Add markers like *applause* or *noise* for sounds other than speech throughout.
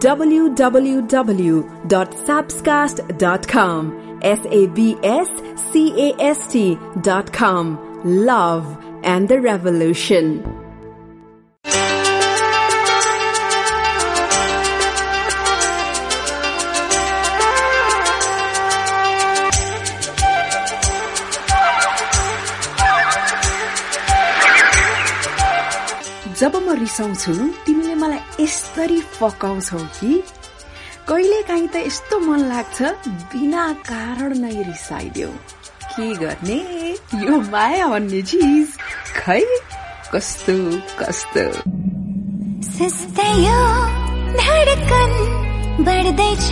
www.sabscast.com. S A B S C A S T dot com. Love and the Revolution. जब म रिसाउँछु तिमीले मलाई यसरी फकाउँछौ कि? कहिले काहीँ त यस्तो मन लाग्छ बिना कारण नै रिसाइदेऊ। के गर्ने? यो माया भन्ने चिज। खै? कस्तो कस्तो। यो धडकन बढ्दैछ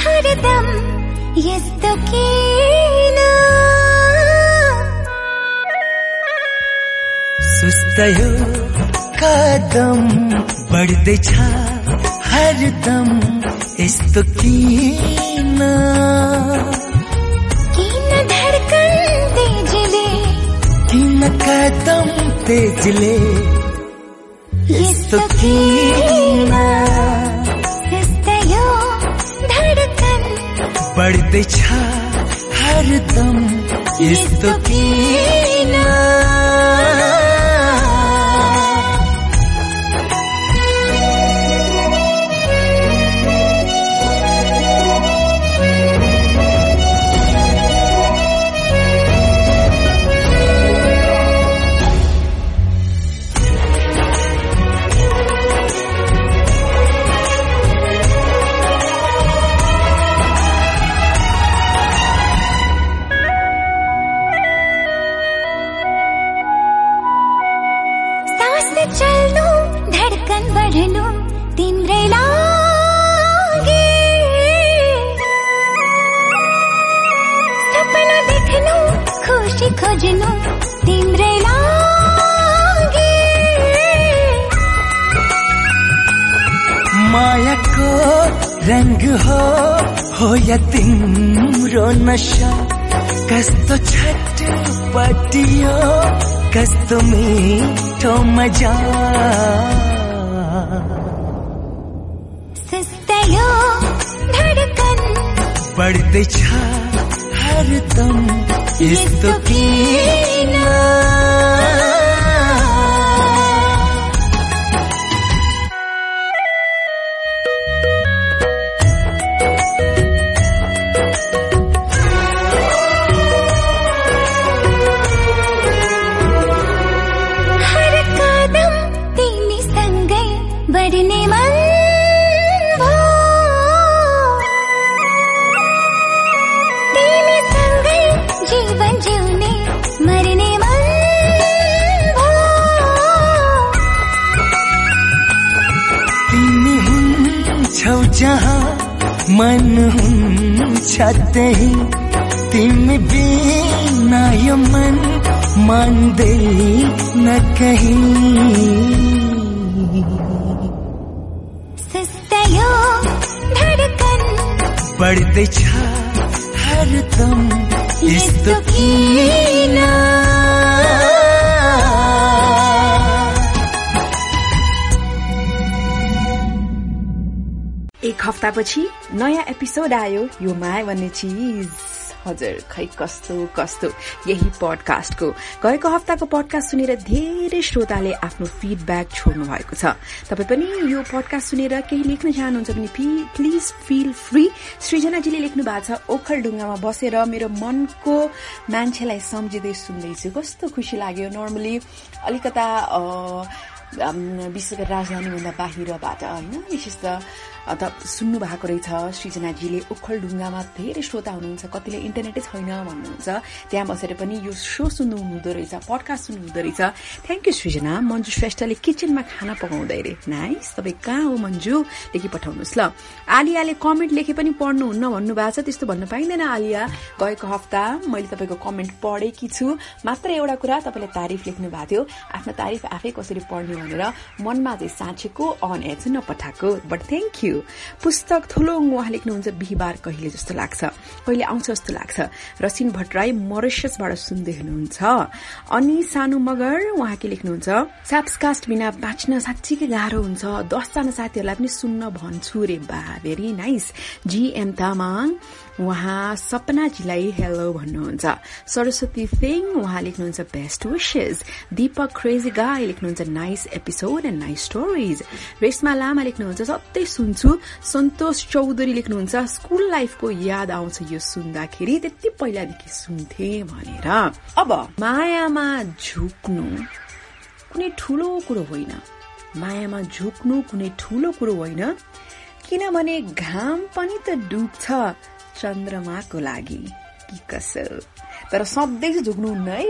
हरदम यस्तो किन? सुस्तयो कदम बढ्दैछ हरदम यस्तो किन। किन धडकन तेजले। किन कदम तेजले। यस्तो किन। यो धडकन। बढ्दैछ हरदम यस्तो किन। हो हो या तिम्रो नशा कस्तो छटपटियो कस्तो मिठो मज़ा। सुस्तयो धडकन। बढ्दैछ हरदम यस्तो किन? मन हुन्छ त्यही तिमी बिना यो मन मान्दैन कहीँ। सुस्तयो धडकन। बढ्दैछ हरदम यस्तो किन एक हप्तापछि नयाँ एपिसोड आयो। यो माया भन्ने चिज। हजुर खै कस्तो कस्तो। यही पडकास्टको। गएको हप्ताको पडकास्ट सुनेर धेरै श्रोताले आफ्नो फिडब्याक छोड्नु भएको छ। तपाईँ पनि यो पडकास्ट सुनेर केही लेख्न चाहनुहुन्छ भने प्लिज फिल फ्री सृजनाजीले लेख्नु भएको छ ओखलढुङ्गामा बसेर मेरो मनको मान्छेलाई सम्झिँदै सुन्दैछु। कस्तो खुसी लाग्यो नर्मली अलिकता विशेष राजधानीभन्दा बाहिरबाट होइन विशेष त सुन्नु भएको रहेछ। सृजनाजीले ओखलढुङ्गामा धेरै श्रोता हुनुहुन्छ। कतिले इन्टरनेटै छैन भन्नुहुन्छ। त्यहाँ बसेर पनि यो सो सुन्नु हुँदो रहेछ पडकास्ट सुन्नु हुँदो रहेछ। थ्याङ्क यू सृजना। मन्जु श्रेष्ठले किचनमा खाना पकाउँदै अरे नाइस तपाईँ कहाँ हो मन्जु? लेखी पठाउनुहोस् ल। आलियाले कमेन्ट लेखे पनि पढ्नुहुन्न भन्नुभएको छ। त्यस्तो भन्नु पाइँदैन आलिया। गएको हप्ता मैले तपाईँको कमेन्ट पढेकी छु। मात्र एउटा कुरा तपाईँले तारिफ लेख्नु भएको थियो। आफ्नो तारिफ आफै कसरी पढ्ने भनेर मनमा चाहिँ साँचेको अन चाहिँ नपठाएको। बट थ्याङ्क यू थियो। पुस्तक थुलोङ उहाँ लेख्नुहुन्छ बिहिबार कहिले जस्तो लाग्छ। कहिले आउँछ जस्तो लाग्छ। रसिन भट्टराई मरिसियसबाट सुन्दै हुनुहुन्छ। अनि सानो मगर उहाँ के लेख्नुहुन्छ साप्सकास्ट बिना बाँच्न साँच्चीकै गाह्रो हुन्छ। दसजना साथीहरूलाई पनि सुन्न भन्छु रे बा। भेरी नाइस जीएम तामाङ उहाँ सपनाजीलाई हेलो भन्नुहुन्छ। सरस्वती सिंह उहाँ लेख्नुहुन्छ best wishes Deepak crazy guy लेख्नुहुन्छ nice episode and nice stories Reshma Lama लेख्नुहुन्छ सधैँ सुन्छु सन्तोष चौधरी लेख्नुहुन्छ स्कुल लाइफको याद आउँछ यो सुन्दाखेरि। त्यति पहिलादेखि सुन्थे भनेर। अब मायामा झुक्नु कुनै ठुलो कुरो होइन। मायामा झुक्नु कुनै ठुलो कुरो होइन। किनभने घाम पनि त डुब्छ चन्द्रमाको लागि। कि कसो? तर सधैँ चाहिँ झुक्नुहुन्न है।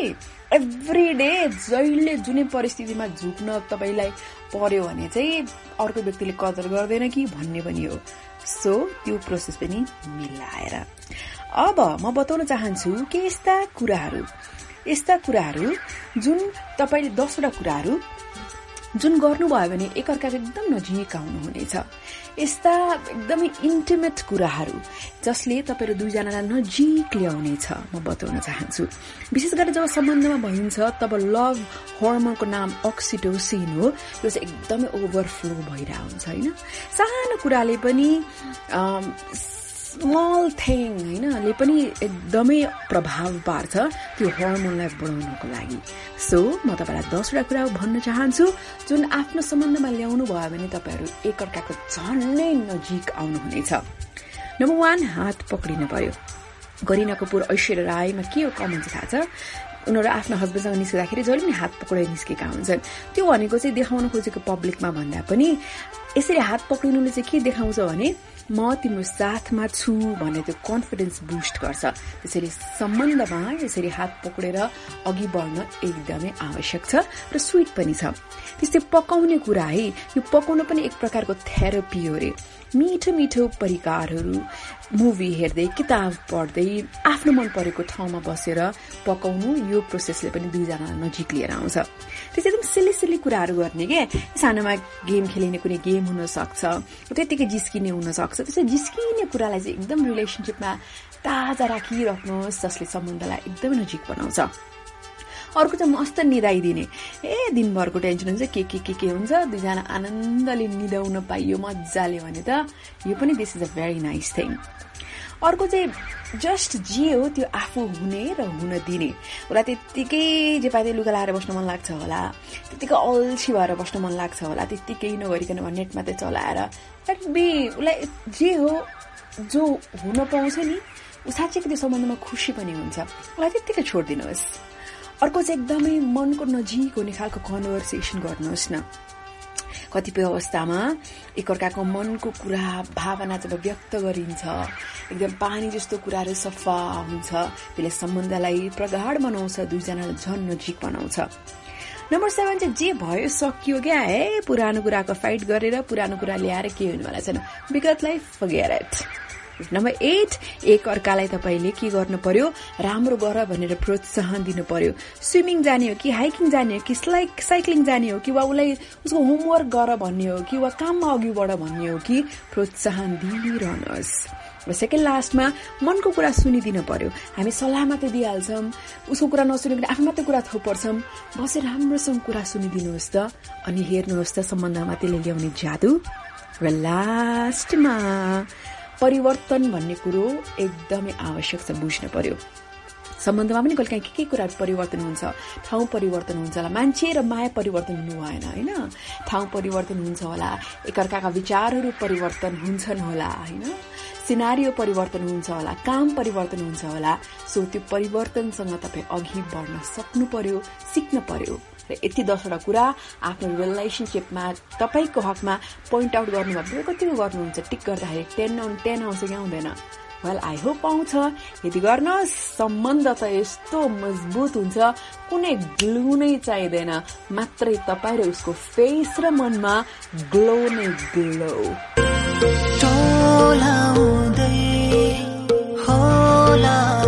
एभ्री डे जहिले जुनै परिस्थितिमा झुक्न तपाईँलाई पर्यो भने चाहिँ अर्को व्यक्तिले कदर गर्दैन कि भन्ने पनि हो। सो त्यो प्रोसेस पनि मिलाएर। अब म बताउन चाहन्छु कि यस्ता कुराहरू यस्ता कुराहरू जुन तपाईँले दसवटा कुराहरू जुन गर्नुभयो भने एकअर्काको एकदम नजिक आउनुहुनेछ यस्ता एकदमै इन्टिमेट कुराहरू जसले तपाईँहरू दुईजनालाई नजिक ल्याउनेछ म बताउन चाहन्छु। विशेष गरेर जब सम्बन्धमा भइन्छ तब लभ हर्मोनको नाम अक्सिटोसिन हो यो चाहिँ एकदमै ओभरफ्लो भइरहेको हुन्छ होइन? सानो कुराले पनि स्मल थिङ होइन? पनि एकदमै प्रभाव पार्छ त्यो हर्मोनलाई बढाउनको लागि। सो म तपाईँलाई दसवटा कुरा भन्न चाहन्छु। जुन आफ्नो सम्बन्धमा ल्याउनु भयो भने तपाईँहरू एकअर्काको झन्नै नजिक आउनुहुनेछ। नम्बर वान हात पक्रिनु पर्यो। गरिना कपुर ऐश्वर्या राईमा के हो कमन थाहा छ? उनीहरू आफ्नो हस्बेन्डसँग निस्किँदाखेरि जहिले पनि हात पक्रेर निस्केका हुन्छन्। त्यो भनेको चाहिँ देखाउन खोजेको पब्लिकमा भन्दा पनि यसरी हात पक्रिनुले चाहिँ के देखाउँछ भने म तिम्रो साथमा छु भन्ने त्यो कन्फिडेन्स बुस्ट गर्छ। त्यसरी सम्बन्धमा यसरी हात पक्रेर अघि बढ्न एकदमै आवश्यक छ र स्विट पनि छ। त्यस्तै पकाउने कुरा है यो पकाउन पनि एक प्रकारको थेरापी हो रे। मिठो मिठो परिकारहरू मुभी हेर्दै किताब पढ्दै आफ्नो मन परेको ठाउँमा बसेर पकाउनु यो प्रोसेसले पनि दुईजना नजिक लिएर आउँछ। त्यस्तै एकदम सिली सिली कुराहरू गर्ने के? सानोमा गेम खेलिने कुनै गेम हुन सक्छ त्यत्तिकै जिस्किने हुन सक्छ त्यसै जिस्किने कुरालाई चाहिँ एकदम रिलेसनसिपमा ताजा राखिराख्नुहोस् जसले सम्बन्धलाई एकदमै नजिक बनाउँछ। अर्को चाहिँ मस्त निदाइदिने ए दिनभरको टेन्सन हुन्छ के के के के हुन्छ? दुईजना आनन्दले निदाउन पाइयो मजाले भने त यो पनि this is a very nice thing अर्को चाहिँ जस्ट जे हो त्यो आफू हुने र हुन दिने। उसलाई त्यत्तिकै जे पाए लुगा लाएर बस्न मन लाग्छ होला। त्यत्तिकै अल्छी भएर बस्न मन लाग्छ होला। त्यत्तिकै नगरिकन नेट मात्रै चलाएर। बी उसलाई जे हो जो हुन पाउँछ नि ऊ साँच्चैको त्यो सम्बन्धमा खुसी पनि हुन्छ। उसलाई त्यत्तिकै छोडिदिनुहोस्। अर्को चाहिँ एकदमै मनको नजिक हुने खालको कन्भर्सेसन गर्नुहोस् न। कतिपय अवस्थामा एकअर्काको मनको कुरा भावना जब व्यक्त गरिन्छ एकदम पानी जस्तो कुराहरू सफा हुन्छ त्यसले सम्बन्धलाई प्रगाढ बनाउँछ दुईजनालाई झन् नजिक बनाउँछ। नम्बर सेभेन चाहिँ जे भयो सकियो क्या है पुरानो कुराको फाइट गरेर पुरानो कुरा ल्याएर के हुनेवाला छैन। विगतलाई फगेर नम्बर एट एक अर्कालाई तपाईँले के गर्नु पर्यो? राम्रो गर भनेर प्रोत्साहन दिनु पर्यो। स्विमिङ जाने हो कि हाइकिङ जाने हो कि साइक्लिङ जाने हो कि वा उसलाई उसको होमवर्क गर भन्ने हो कि वा काममा अघि बढ भन्ने हो कि प्रोत्साहन दिइरहनुहोस्। र सेकेन्ड लास्टमा मनको कुरा सुनिदिनु पर्यो। हामी सल्लाह मात्रै दिइहाल्छौँ। उसको कुरा नसुनिकन आफ्नो मात्रै कुरा थोपर्छौँ। बसेर राम्रोसँग कुरा सुनिदिनुहोस् त अनि हेर्नुहोस् त सम्बन्धमा त्यसले ल्याउने जादु र लास्टमा परिवर्तन भन्ने कुरो एकदमै आवश्यक छ बुझ्न पर्यो। सम्बन्धमा पनि कहिले काहीँ के के कुराहरू परिवर्तन हुन्छ? ठाउँ परिवर्तन हुन्छ होला। मान्छे र माया परिवर्तन हुनु भएन होइन? ठाउँ परिवर्तन हुन्छ होला। एकअर्काका विचारहरू परिवर्तन हुन्छन् होला होइन? सिनारियो परिवर्तन हुन्छ होला। काम परिवर्तन हुन्छ होला। सो त्यो परिवर्तनसँग तपाईँ अघि बढ्न सक्नु पर्यो सिक्न पर्यो। र यति दसवटा कुरा आफ्नो रिलेसनसिपमा तपाईँको हकमा पोइन्ट आउट गर्नुभयो। कतिको गर्नुहुन्छ? टिक गर्दाखेरि टेन टेन आउँछ कि आउँदैन। वेल आई होप आउँछ। यदि गर्न सम्बन्ध त यस्तो मजबुत हुन्छ कुनै ग्लु नै चाहिँदैन। मात्रै तपाईँ र उसको फेस र मनमा ग्लो नै ग्लो होला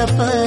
कति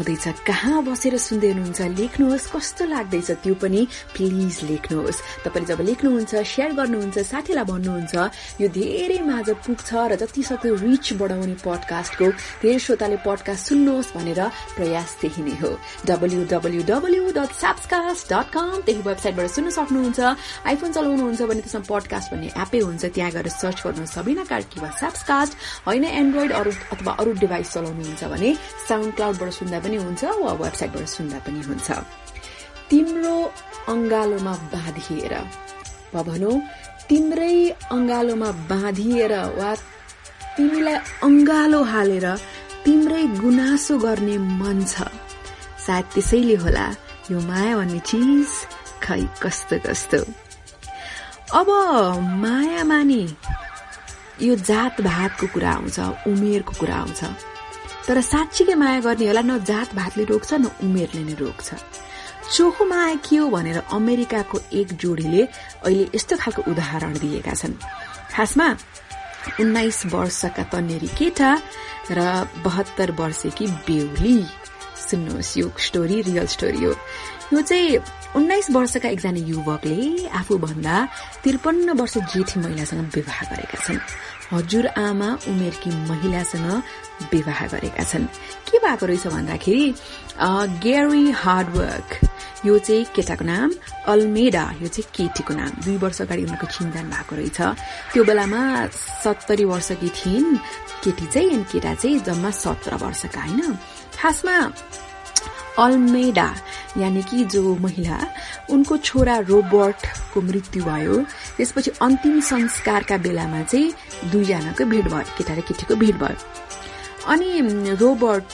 आउँदैछ। कहाँ बसेर सुन्दै हुनुहुन्छ? लेख्नुहोस्। कस्तो लाग्दैछ त्यो पनि? प्लिज लेख्नुहोस्। तपाईँले जब लेख्नुहुन्छ सेयर गर्नुहुन्छ साथीलाई भन्नुहुन्छ यो धेरै माझ पुग्छ र जति सक्दो रिच बढाउने पडकास्टको धेरै श्रोताले पडकास्ट सुन्नुहोस् भनेर प्रयास त्यही नै हो। डब्ल्यू डट त्यही वेबसाइटबाट सुन्न सक्नुहुन्छ। आइफोन चलाउनुहुन्छ भने त्यसमा पडकास्ट भन्ने एपै हुन्छ। त्यहाँ गएर सर्च गर्नुहोस् सबिना कार्की वा होइन एन्ड्रोइड अरू अथवा अरू डिभाइस चलाउनुहुन्छ भने साउन्ड क्लाउडबाट सुन्दा हुन्छ वा वेबसाइटबाट सुन्दा पनि हुन्छ। तिम्रो अंगालोमा बाँधिएर वा भनौँ तिम्रै अंगालोमा बाँधिएर वा तिमीलाई अंगालो हालेर तिम्रै गुनासो गर्ने मन छ। सायद त्यसैले होला यो माया भन्ने चिज खै कस्तो कस्तो। अब माया मानी यो जात भातको कुरा आउँछ उमेरको कुरा आउँछ। तर साँच्चीकै माया गर्नेहरूलाई न जात भातले रोक्छ न उमेरले नै रोक्छ। चोखो माया के हो भनेर अमेरिकाको एक जोडीले अहिले यस्तो खालको उदाहरण दिएका छन्। खासमा उन्नाइस वर्षका तन्नेरी केटा र बहत्तर वर्षकी बेहुली। सुन्नुहोस् यो स्टोरी रियल स्टोरी हो। यो चाहिँ उन्नाइस वर्षका एकजना युवकले आफूभन्दा त्रिपन्न वर्ष जेठी महिलासँग विवाह गरेका छन्। हजुर आमा उमेरकी महिलासँग विवाह गरेका छन्। के भएको रहेछ भन्दाखेरि गेरी हार्डवर्क यो चाहिँ केटाको नाम अल्मेडा यो चाहिँ केटीको नाम। दुई वर्ष अगाडि उनीहरूको चिन्तान भएको रहेछ। त्यो बेलामा सत्तरी वर्षकी थिइन्। केटी चाहिँ अनि केटा चाहिँ जम्मा सत्र वर्षका होइन? खासमा अल्मेडा यानि कि जो महिला उनको छोरा रोबर्टको मृत्यु भयो। त्यसपछि अन्तिम संस्कारका बेलामा चाहिँ दुईजनाको भेट भयो केटा र केटीको भेट भयो। अनि रोबर्ट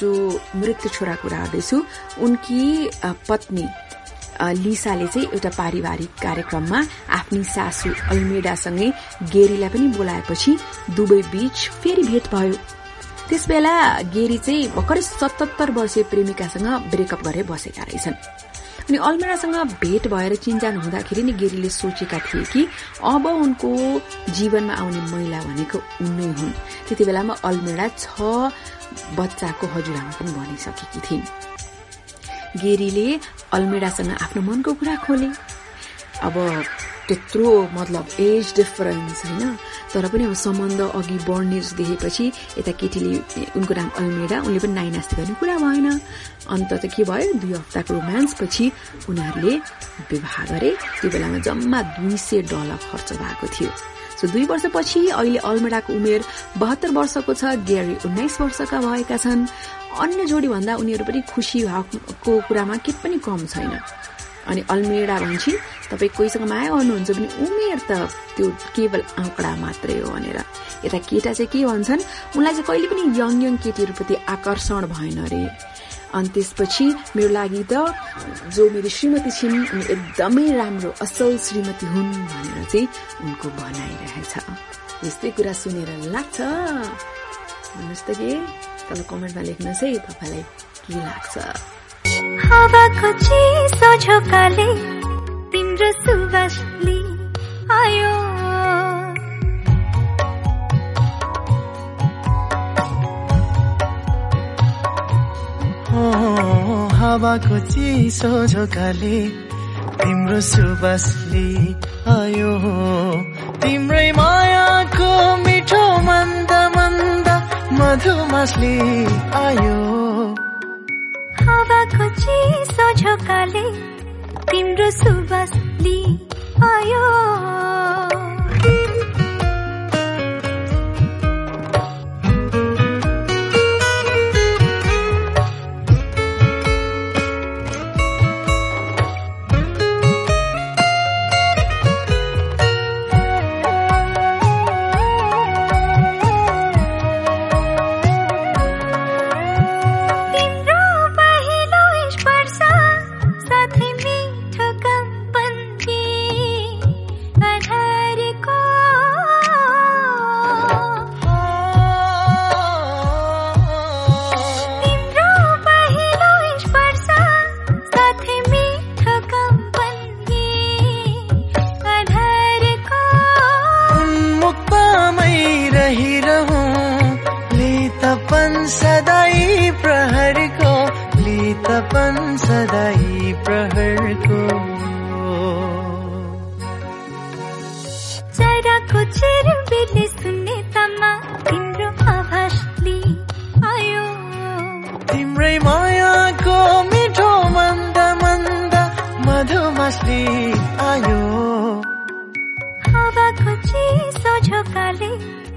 जो मृत्यु छोराको कुरा गर्दैछु उनकी पत्नी लिसाले चाहिँ एउटा पारिवारिक कार्यक्रममा आफ्नी सासू अल्मेडासँगै गेरीलाई पनि बोलाएपछि दुवै बीच फेरि भेट भयो। त्यस बेला गेरी चाहिँ भर्खरै सतहत्तर वर्षीय प्रेमिकासँग ब्रेकअप गरेर बसेका रहेछन्। अनि अल्मेरासँग भेट भएर चिन्जान हुँदाखेरि नि गेरीले सोचेका थिए कि अब उनको जीवनमा आउने महिला भनेको उनै हुन्। त्यति बेलामा अल्मेरा छ बच्चाको हजुरआमा पनि भनिसकेकी थिइन्। गेरीले अल्मेरासँग आफ्नो मनको कुरा खोले। अब त्यत्रो मतलब एज डिफरेन्स होइन? तर पनि अब सम्बन्ध अघि बढ्ने देखेपछि यता केटीले उनको नाम अल्मेरा उनले पनि नाइ नास्ति गर्ने कुरा भएन। अन्त त के भयो? दुई हप्ताको रोमान्स पछि उनीहरूले विवाह गरे। त्यो बेलामा जम्मा दुई सय डलर खर्च भएको थियो। सो दुई वर्षपछि अहिले अल्मेराको उमेर बहत्तर वर्षको छ ग्यारी उन्नाइस वर्षका भएका छन्। अन्य जोडी भन्दा उनीहरू पनि खुसी भएको कुरामा के पनि कम छैन। अनि अल्मेरा भन्छन् तपाईँ कोहीसँग माया गर्नुहुन्छ भने उमेर त त्यो केवल आँकडा मात्रै हो भनेर। यता केटा चाहिँ के भन्छन् उनलाई चाहिँ कहिले पनि यङ यङ केटीहरूप्रति आकर्षण भएन अरे अनि त्यसपछि मेरो लागि त जो मेरो श्रीमती छिन् उनी एकदमै राम्रो असल श्रीमती हुन् भनेर चाहिँ उनको भनाइरहेछ यस्तै कुरा सुनेर लाग्छ। भन्नुहोस् त के? तल कमेन्टमा लेख्नुहोस् है तपाईँलाई के लाग्छ? हावाको चिसो झोकाले तिम्रो सुवास आयो। हावाको चिसो झोकाले तिम्रो सुबास आयो। तिम्रै मायाको मिठो मन्द मन्द मधुमासले आयो। हावाको चिसो झोकाले तिम्रो सुवास लिई आयो चिसो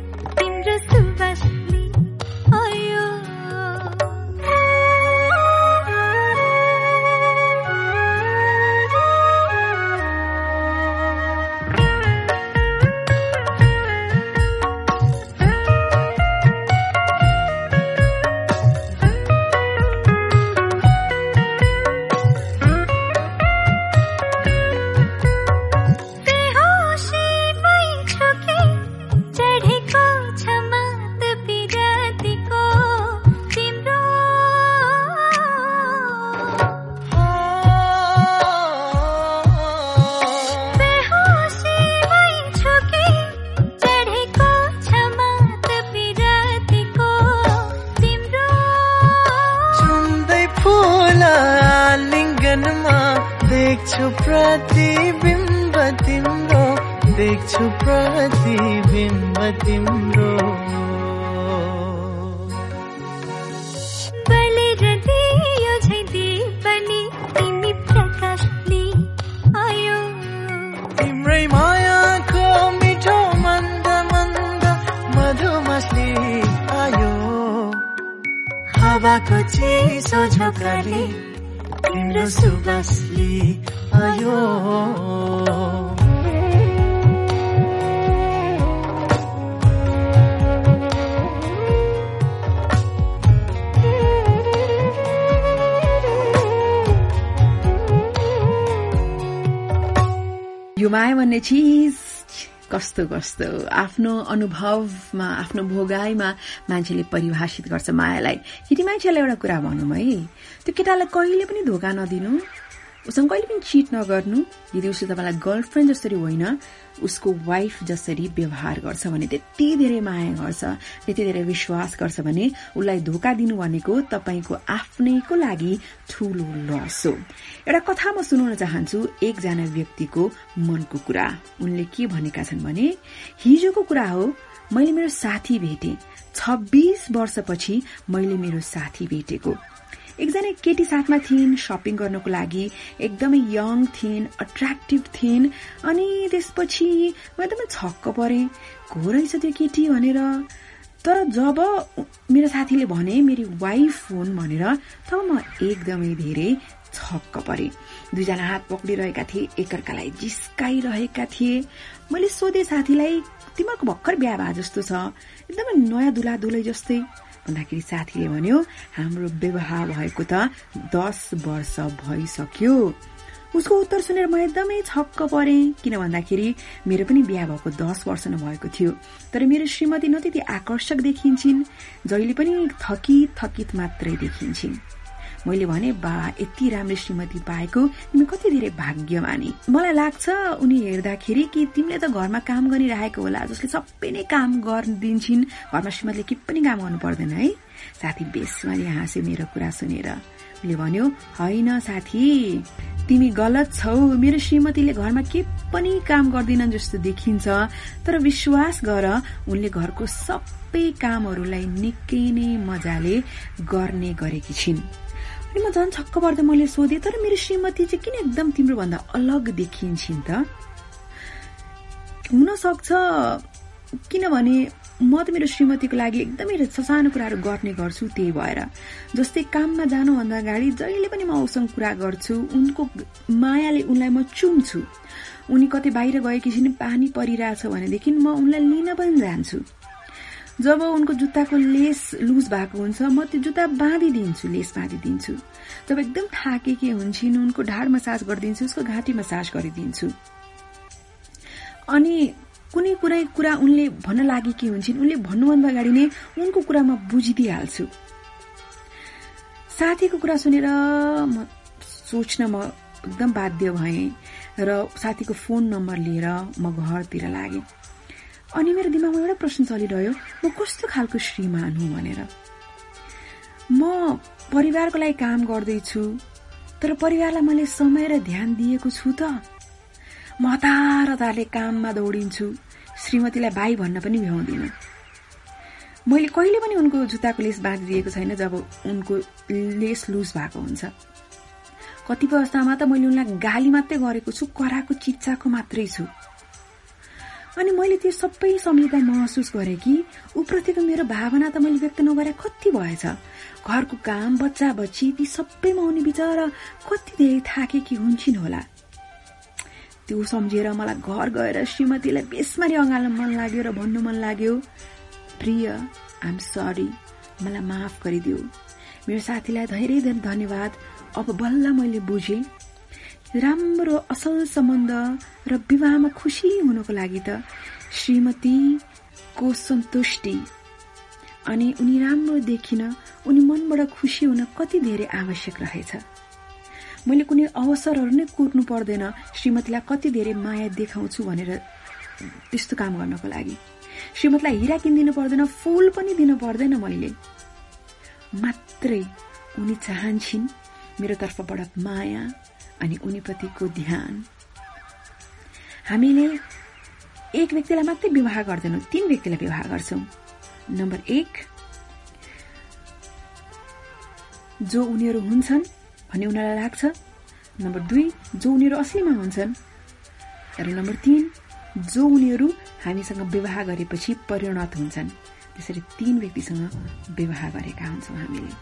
हावाको चिसो झोकाले तिम्रो सुबासले आयो यो माया भन्ने चिज कस्तो कस्तो? आफ्नो अनुभवमा आफ्नो भोगाईमा मान्छेले परिभाषित गर्छ मायालाई। केटी मान्छेलाई एउटा कुरा भनौँ है त्यो केटालाई कहिले पनि धोका नदिनु। उसँग कहिले पनि चिट नगर्नु। यदि उसले तपाईँलाई गर्लफ्रेन्ड जसरी होइन उसको वाइफ जसरी व्यवहार गर्छ भने त्यति धेरै माया गर्छ त्यति धेरै विश्वास गर्छ भने उसलाई धोका दिनु भनेको तपाईँको आफ्नैको लागि ठूलो लस हो। एउटा कथा म सुनाउन चाहन्छु एकजना व्यक्तिको मनको कुरा। उनले के भनेका छन् भने हिजोको कुरा हो मैले मेरो साथी भेटे। छब्बीस वर्षपछि मैले मेरो साथी भेटेको। एकजना केटी साथमा थिइन् सपिङ गर्नको लागि एकदमै यङ थिइन् अट्र्याक्टिभ थिइन् अनि त्यसपछि म एकदमै छक्क परे। को रहेछ त्यो केटी? भनेर। तर जब मेरो साथीले भने मेरी वाइफ हुन् भनेर तब म एकदमै धेरै छक्क परे। दुईजना हात पक्रिरहेका थिए एकअर्कालाई जिस्काइरहेका थिए। मैले सोधे साथीलाई तिमीहरूको भर्खर बिहा भए जस्तो छ। एकदमै नयाँ दुला दुलै जस्तै। भन्दाखेरि साथीले भन्यो हाम्रो विवाह भएको त दस वर्ष भइसक्यो। उसको उत्तर सुनेर म एकदमै छक्क परे किन भन्दाखेरि मेरो पनि बिहा भएको दस वर्ष नभएको थियो। तर मेरो श्रीमती न त्यति आकर्षक देखिन्छन् जहिले पनि थकित थकित मात्रै देखिन्छन्। मैले भने बा यति राम्रो श्रीमती पाएको तिमी कति धेरै भाग्यमानी। मलाई लाग्छ उनी हेर्दाखेरि कि तिमीले त घरमा काम गरिरहेको होला जसले सबै नै काम गरिदिन्छन्। घरमा श्रीमतीले के पनि काम गर्नु पर्दैन है? साथी बेसमारी हाँस्यो मेरो कुरा सुनेर। उसले भन्यो होइन साथी तिमी गलत छौ। मेरो श्रीमतीले घरमा के पनि काम गर्दिनन् जस्तो देखिन्छ। तर विश्वास गर उनले घरको सबै कामहरूलाई निकै नै मजाले गर्ने गरेकी छिन्। अनि म झन् छक्क पर्दा मैले सोधेँ तर मेरो श्रीमती चाहिँ किन एकदम तिम्रो भन्दा अलग देखिन्छन् त हुन सक्छ किनभने म त मेरो श्रीमतीको लागि एकदमै ससानो कुराहरू गर्ने गर्छु त्यही भएर जस्तै काममा जानुभन्दा अगाडि जहिले पनि म उसँग कुरा गर्छु उनको मायाले उनलाई म चुम्छु उनी कतै बाहिर गएकी छिन् पानी परिरहेछ भनेदेखि म उनलाई लिन पनि जान्छु जब उनको जुत्ताको लेस लुज भएको हुन्छ म त्यो जुत्ता बाँधिदिन्छु लेस बाँधिदिन्छु। जब एकदम थाकेकी हुन्छन् उनको ढाड मसाज गरिदिन्छु उसको घाँटी मसाज गरिदिन्छु। अनि कुनै कुनै कुरा उनले भन्न लागेकी हुन्छन् उनले भन्नुभन्दा अगाडि नै उनको कुरा म बुझिदिइहाल्छु। साथीको कुरा सुनेर म सोच्न म एकदम बाध्य भएँ र साथीको फोन नम्बर लिएर म घरतिर लागेँ। अनि मेरो दिमागमा एउटा प्रश्न चलिरह्यो म कस्तो खालको श्रीमान हुँ भनेर? म परिवारको लागि काम गर्दैछु तर परिवारलाई मैले समय र ध्यान दिएको छु त। म हतार हतारले काममा दौडिन्छु श्रीमतीलाई भाइ भन्न पनि भ्याउँदिनँ। मैले कहिले पनि उनको जुत्ताको लेस बाँधिदिएको छैन जब उनको लेस लुज भएको हुन्छ। कतिपय अवस्थामा त मैले उनलाई गाली मात्रै गरेको छु कराएको चिच्चाको मात्रै छु। अनि मैले त्यो सबै सम्झिँदा महसुस गरेँ कि ऊप्रतिको मेरो भावना त मैले व्यक्त नगरे कति भएछ। घरको काम बच्चा बच्ची ती सबैमा उनी बिचरा कति धेरै थाकेकी हुन्छन् होला। त्यो सम्झेर मलाई घर गएर श्रीमतीलाई बेसमारी अँगाल्न मन लाग्यो र भन्नु मन लाग्यो प्रिय आइएम सरी मलाई माफ गरिदियो। मेरो साथीलाई धेरै धेरै धन्यवाद। अब बल्ल मैले बुझेँ। राम्रो असल सम्बन्ध र विवाहमा खुसी हुनको लागि त श्रीमतीको सन्तुष्टि अनि उनी राम्रो देखिन उनी मनबाट खुसी हुन कति धेरै आवश्यक रहेछ। मैले कुनै अवसरहरू नै कुर्नु पर्दैन श्रीमतीलाई कति धेरै माया देखाउँछु भनेर त्यस्तो काम गर्नको लागि। श्रीमतीलाई हिरा किनिदिनु पर्दैन फुल पनि दिनु पर्दैन मैले। मात्रै उनी चाहन्छन् मेरो तर्फबाट माया अनि उनीप्रतिको ध्यान। हामीले एक व्यक्तिलाई मात्रै विवाह गर्दैनौँ तीन व्यक्तिलाई विवाह गर्छौँ। नम्बर एक जो उनीहरू हुन्छन् भन्ने उनीहरूलाई लाग्छ। नम्बर दुई जो उनीहरू असलीमा हुन्छन्। र नम्बर तीन जो उनीहरू हामीसँग विवाह गरेपछि परिणत हुन्छन्। त्यसरी तीन व्यक्तिसँग विवाह गरेका हुन्छौँ हामीले।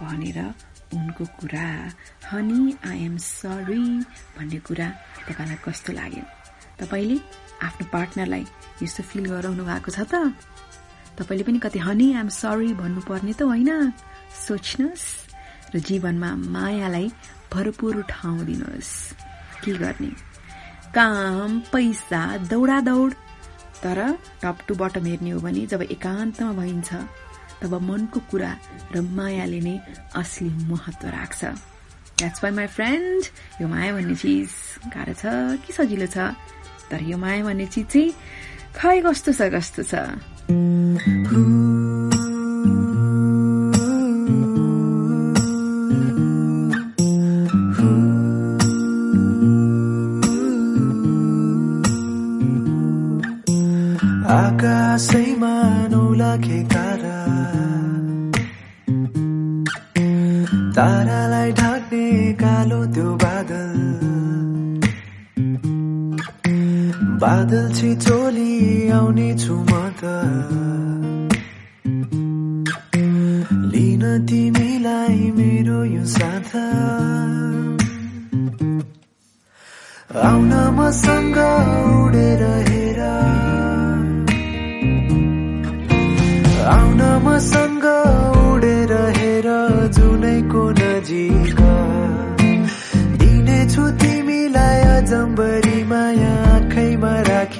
भनेर उनको कुरा हनी आई एम सरी भन्ने कुरा तपाईँलाई कस्तो लाग्यो? तपाईँले आफ्नो पार्टनरलाई यस्तो फिल गराउनु भएको छ त? तपाईँले पनि कति हनी आइ एम सरी भन्नुपर्ने त होइन? सोच्नुहोस् र जीवनमा मायालाई भरपुर ठाउँ दिनुहोस्। के गर्ने? काम पैसा दौडा दौड तर टप टु बटम हेर्ने हो भने जब एकान्तमा भइन्छ तब मनको कुरा र मायाले नै असली महत्व राख्छ। द्याट्स वाइ माई फ्रेन्ड यो माया भन्ने चिज गाह्रो छ कि सजिलो छ? तर यो माया भन्ने चिज चाहिँ खै कस्तो छ कस्तो छ? आकाशैमा नौलाखे तारालाई ढाक्ने कालो त्यो बादल। बादल छिचोली आउने छु म त। लिन तिमीलाई मेरो यो साथ। आउन मसँग उडेर हेर। आउन मसँग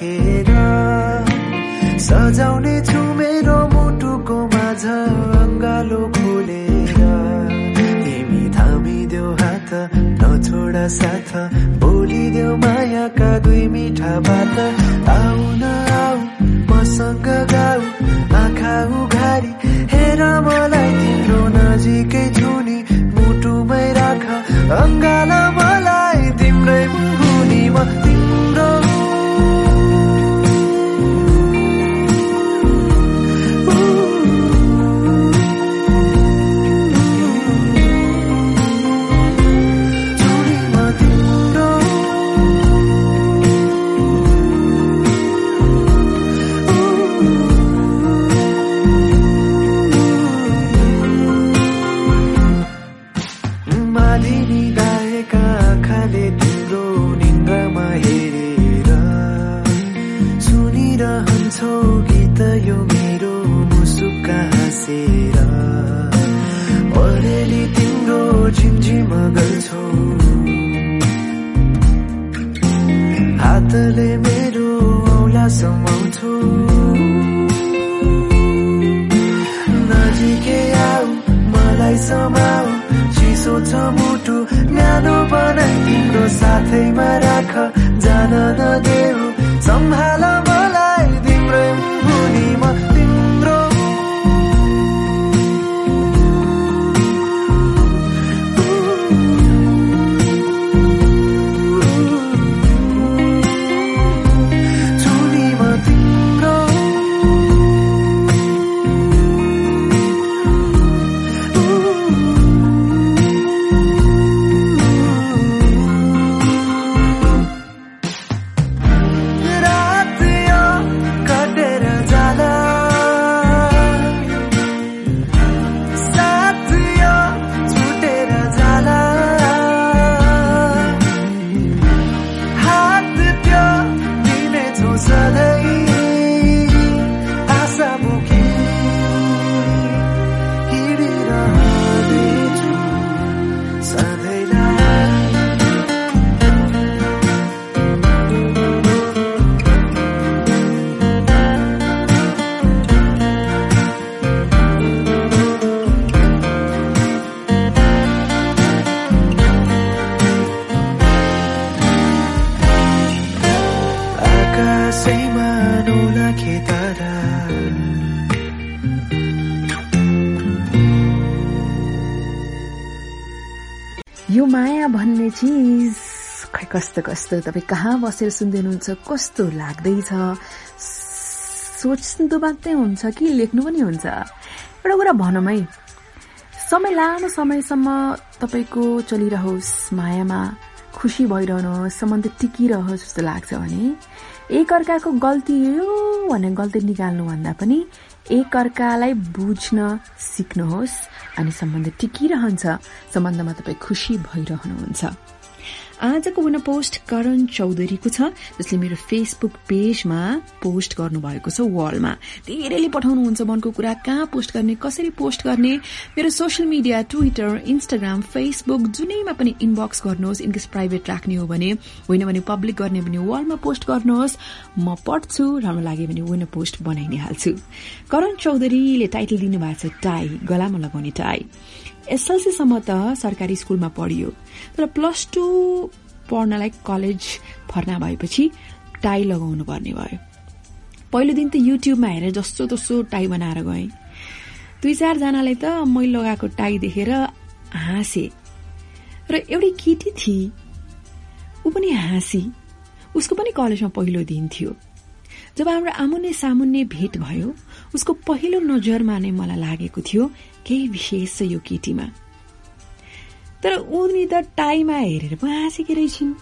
राखेर सजाउने छु मेरो मुटुको माझ अङ्गालो खोलेर। तिमी थामिदेऊ हात नछोड साथ बोलिदेऊ मायाका दुई मिठा बात। आउन आऊ मसँग गाऊ आँखा उघारी हेर मलाई तिम्रो नजिकै छु नि मुटुमै राख अङ्गाल कस्तो कस्तो तपाईँ कहाँ बसेर सुन्दै हुनुहुन्छ कस्तो लाग्दैछ? सोच्नु मात्रै हुन्छ कि लेख्नु पनि हुन्छ? एउटा कुरा भनौँ है। समय लामो समयसम्म तपाईँको चलिरहोस् मायामा खुसी भइरहनुहोस् सम्बन्ध टिकिरहोस् जस्तो लाग्छ भने एकअर्काको गल्ती हो भने गल्ती निकाल्नुभन्दा पनि एकअर्कालाई बुझ्न सिक्नुहोस् अनि सम्बन्ध टिकिरहन्छ सम्बन्धमा तपाईँ खुसी भइरहनुहुन्छ। आजको हुन पोस्ट करण चौधरीको छ जसले मेरो फेसबुक पेजमा पोस्ट गर्नुभएको छ वालमा धेरैले पठाउनुहुन्छ मनको कुरा कहाँ पोस्ट गर्ने कसरी पोस्ट गर्ने? मेरो social media Twitter Instagram Facebook जुनैमा पनि इनबक्स गर्नुहोस् इनकेस प्राइभेट राख्ने हो भने होइन भने पब्लिक गर्ने भने वालमा पोस्ट गर्नुहोस्। म पढ्छु राम्रो लाग्यो भने होइन पोस्ट बनाइ करण चौधरीले टाइटल दिनुभएको छ टाई गलामा लगाउने टाई एसएलसीसम्म त सरकारी स्कुलमा पढियो। तर प्लस टू पढ्नलाई कलेज भर्ना भएपछि टाई लगाउनु पर्ने भयो। पहिलो दिन त युट्युबमा हेरेर जस्तो तस्तो टाई बनाएर गएँ। दुई चारजनाले त मैले लगाएको टाई देखेर हाँसे। र एउटी केटी थिए। ऊ पनि हाँसी। उसको पनि कलेजमा पहिलो दिन थियो। जब हाम्रो आमुन्ने सामुन्ने भेट भयो उसको पहिलो नजरमा नै मलाई लागेको थियो केही विशेष यो केटीमा। तर उनी त टाईमा हेरेर पो हाँसेकी रहेछिन्।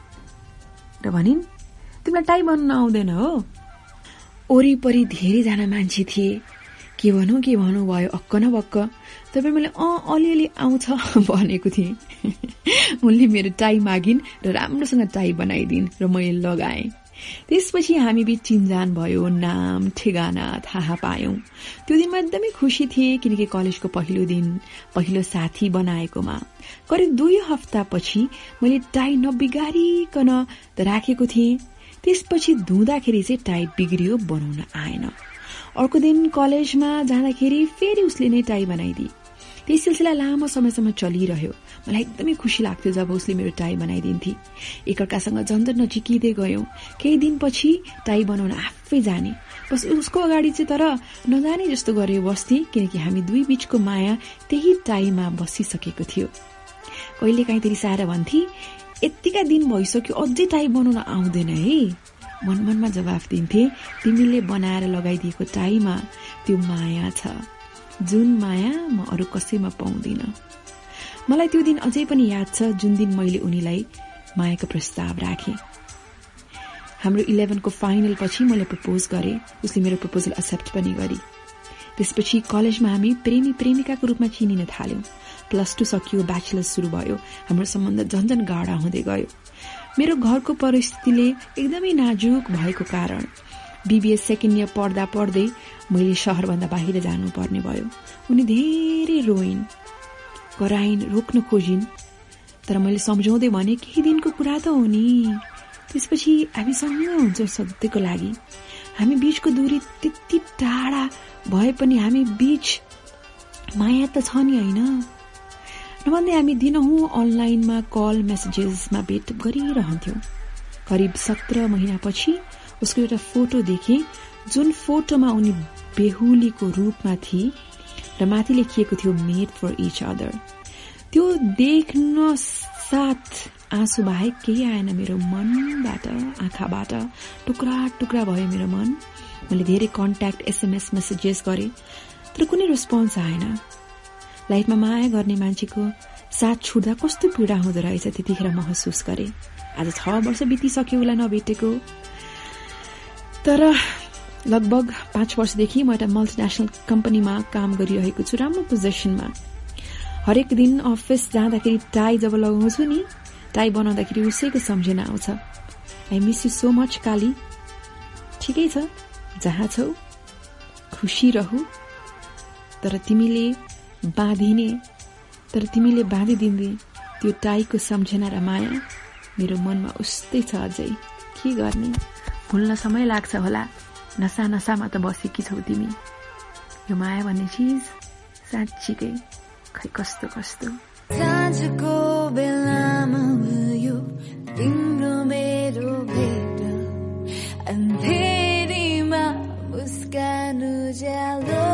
र भनिन् तिमीलाई टाई बन्न आउँदैन हो। वरिपरि धेरैजना मान्छे थिए। के भनौँ के भनौँ भयो अक्क न बक्क। तपाईँ मैले अँ अलिअलि आउँछ *laughs* भनेको थिएँ। *laughs* उनले मेरो टाई मागिन् र राम्रोसँग टाई बनाइदिन् र मैले लगाएँ। त्यसपछि हामी बीच चिन्जान भयो नाम ठेगाना थाहा पायौं। त्यो दिनमा एकदमै खुसी थिए किनकि कलेजको पहिलो दिन पहिलो साथी बनाएकोमा। करिब दुई हप्तापछि मैले टाई नबिगारिकन राखेको थिएँ। त्यसपछि धुँदाखेरि चाहिँ टाई बिग्रियो बनाउन आएन। अर्को दिन कलेजमा जाँदाखेरि फेरि उसले नै टाई बनाइदिए। त्यही सिलसिला लामो समयसम्म चलिरह्यो। मलाई एकदमै खुसी लाग्थ्यो जब उसले मेरो टाई बनाइदिन्थे। एकअर्कासँग झन्झ नजिकिँदै गयौं। केही दिनपछि टाई बनाउन आफै जाने। बस उसको अगाडि चाहिँ तर नजाने जस्तो गरे बस्थे किनकि हामी दुई बीचको माया त्यही टाईमा बसिसकेको थियो। कहिले काहीँ रिसाएर भन्थे यत्तिका दिन भइसक्यो अझै टाई बनाउन आउँदैन है। मन मनमा जवाफ दिन्थे तिमीले बनाएर लगाइदिएको टाईमा त्यो माया छ। जुन माया म अरू कसैमा पाउँदिन। मलाई त्यो दिन अझै पनि याद छ जुन दिन मैले उनीलाई मायाको प्रस्ताव राखे। हाम्रो इलेभेनको फाइनल पछि मैले प्रपोज गरे उसले मेरो प्रपोजल एक्सेप्ट पनि गरे। त्यसपछि कलेजमा हामी प्रेमी प्रेमिकाको रूपमा चिनिन थाल्यौं। प्लस टू सकियो ब्याचलर शुरू भयो हाम्रो सम्बन्ध झन्झन गाढा हुँदै गयो। मेरो घरको परिस्थितिले एकदमै नाजुक भएको कारण बीबीएस सेकेन्ड इयर पढ्दा पढ्दै मैले शहरभन्दा बाहिर जानुपर्ने भयो। उनी धेरै रोइन् कराइन् रोक्न खोजिन् तर मैले सम्झाउँदै भने केही दिनको कुरा त हो नि। त्यसपछि हामी सँगै हुन्छ सधैँको लागि। हामी बीचको दूरी त्यति टाढा भए पनि हामी बीच माया त छ नि होइन। नभन्दै हामी दिनहुँ अनलाइनमा कल मेसेजेसमा भेट गरिरहन्थ्यौं। करिब सत्र महिनापछि उसको एउटा फोटो देखे जुन फोटोमा उनी बेहुलीको रूपमा थिए र माथि लेखिएको थियो मेड फर इच अदर त्यो देख्न साथ आँसु बाहेक केही आएन मेरो मनबाट आँखाबाट। टुक्रा टुक्रा भयो मेरो मन। मैले धेरै कन्ट्याक्ट एसएमएस मेसेजेस गरे तर कुनै रेस्पोन्स आएन। लाइफमा माया गर्ने मान्छेको साथ छुट्दा कस्तो पीडा हुँदो रहेछ त्यतिखेर महसुस गरे। आज छ वर्ष बितिसक्यो उसलाई नभेटेको। तर लगभग पाँच वर्षदेखि म एउटा मल्टिनेसनल कम्पनीमा काम गरिरहेको छु राम्रो पोजिसनमा हरेक दिन अफिस जाँदाखेरि टाई जब लगाउँछु नि टाई बनाउँदाखेरि उसैको सम्झना आउँछ। I miss you so much Kali. ठिकै छ जहाँ छौ खुसी रहु। तर तिमीले बाँधिने तर तिमीले बाँधिदिँदै त्यो टाईको सम्झना र माया मेरो मनमा उस्तै छ अझै। के गर्ने? भुल्न समय लाग्छ होला। नसा नसामा त बसेकी छौ तिमी। यो माया भन्ने चिज साँच्चीकै खै कस्तो कस्तो। साँझको बेलामा भयो तिम्रो मेरो भेट। अन्धेरीमा मुस्कान उज्यालो।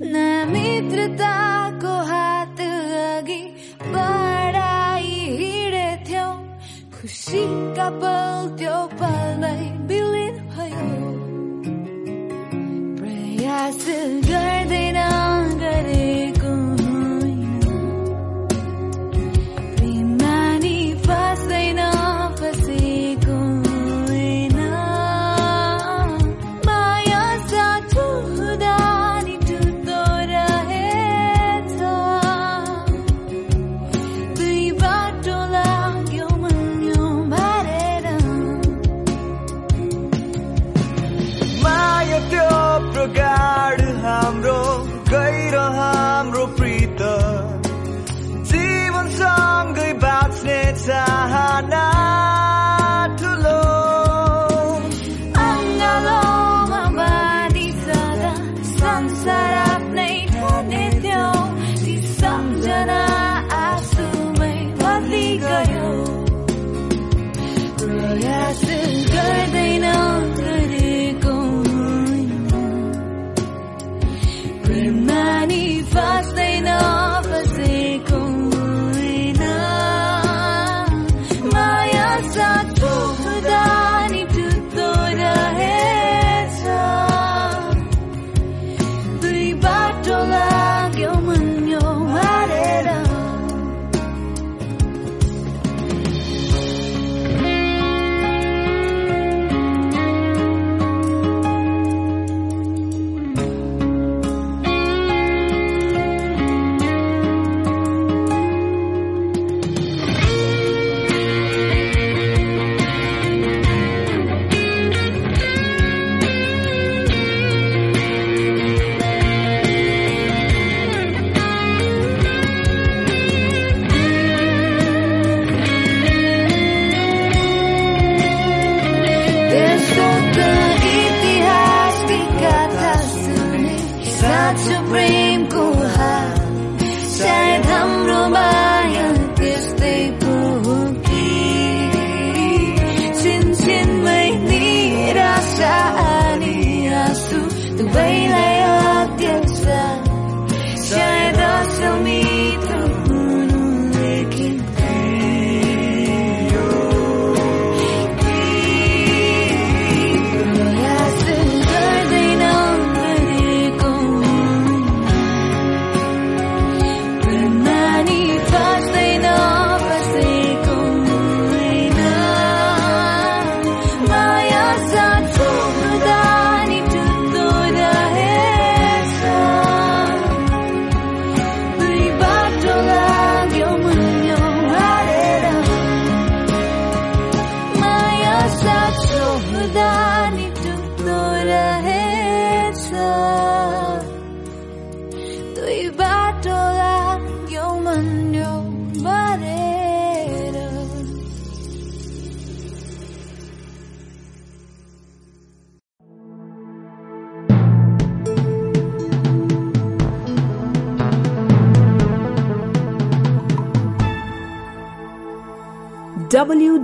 न मित्रताको खुसीका पल त्यो पलमै विलिन भयो प्रयास गर्दैन गरेको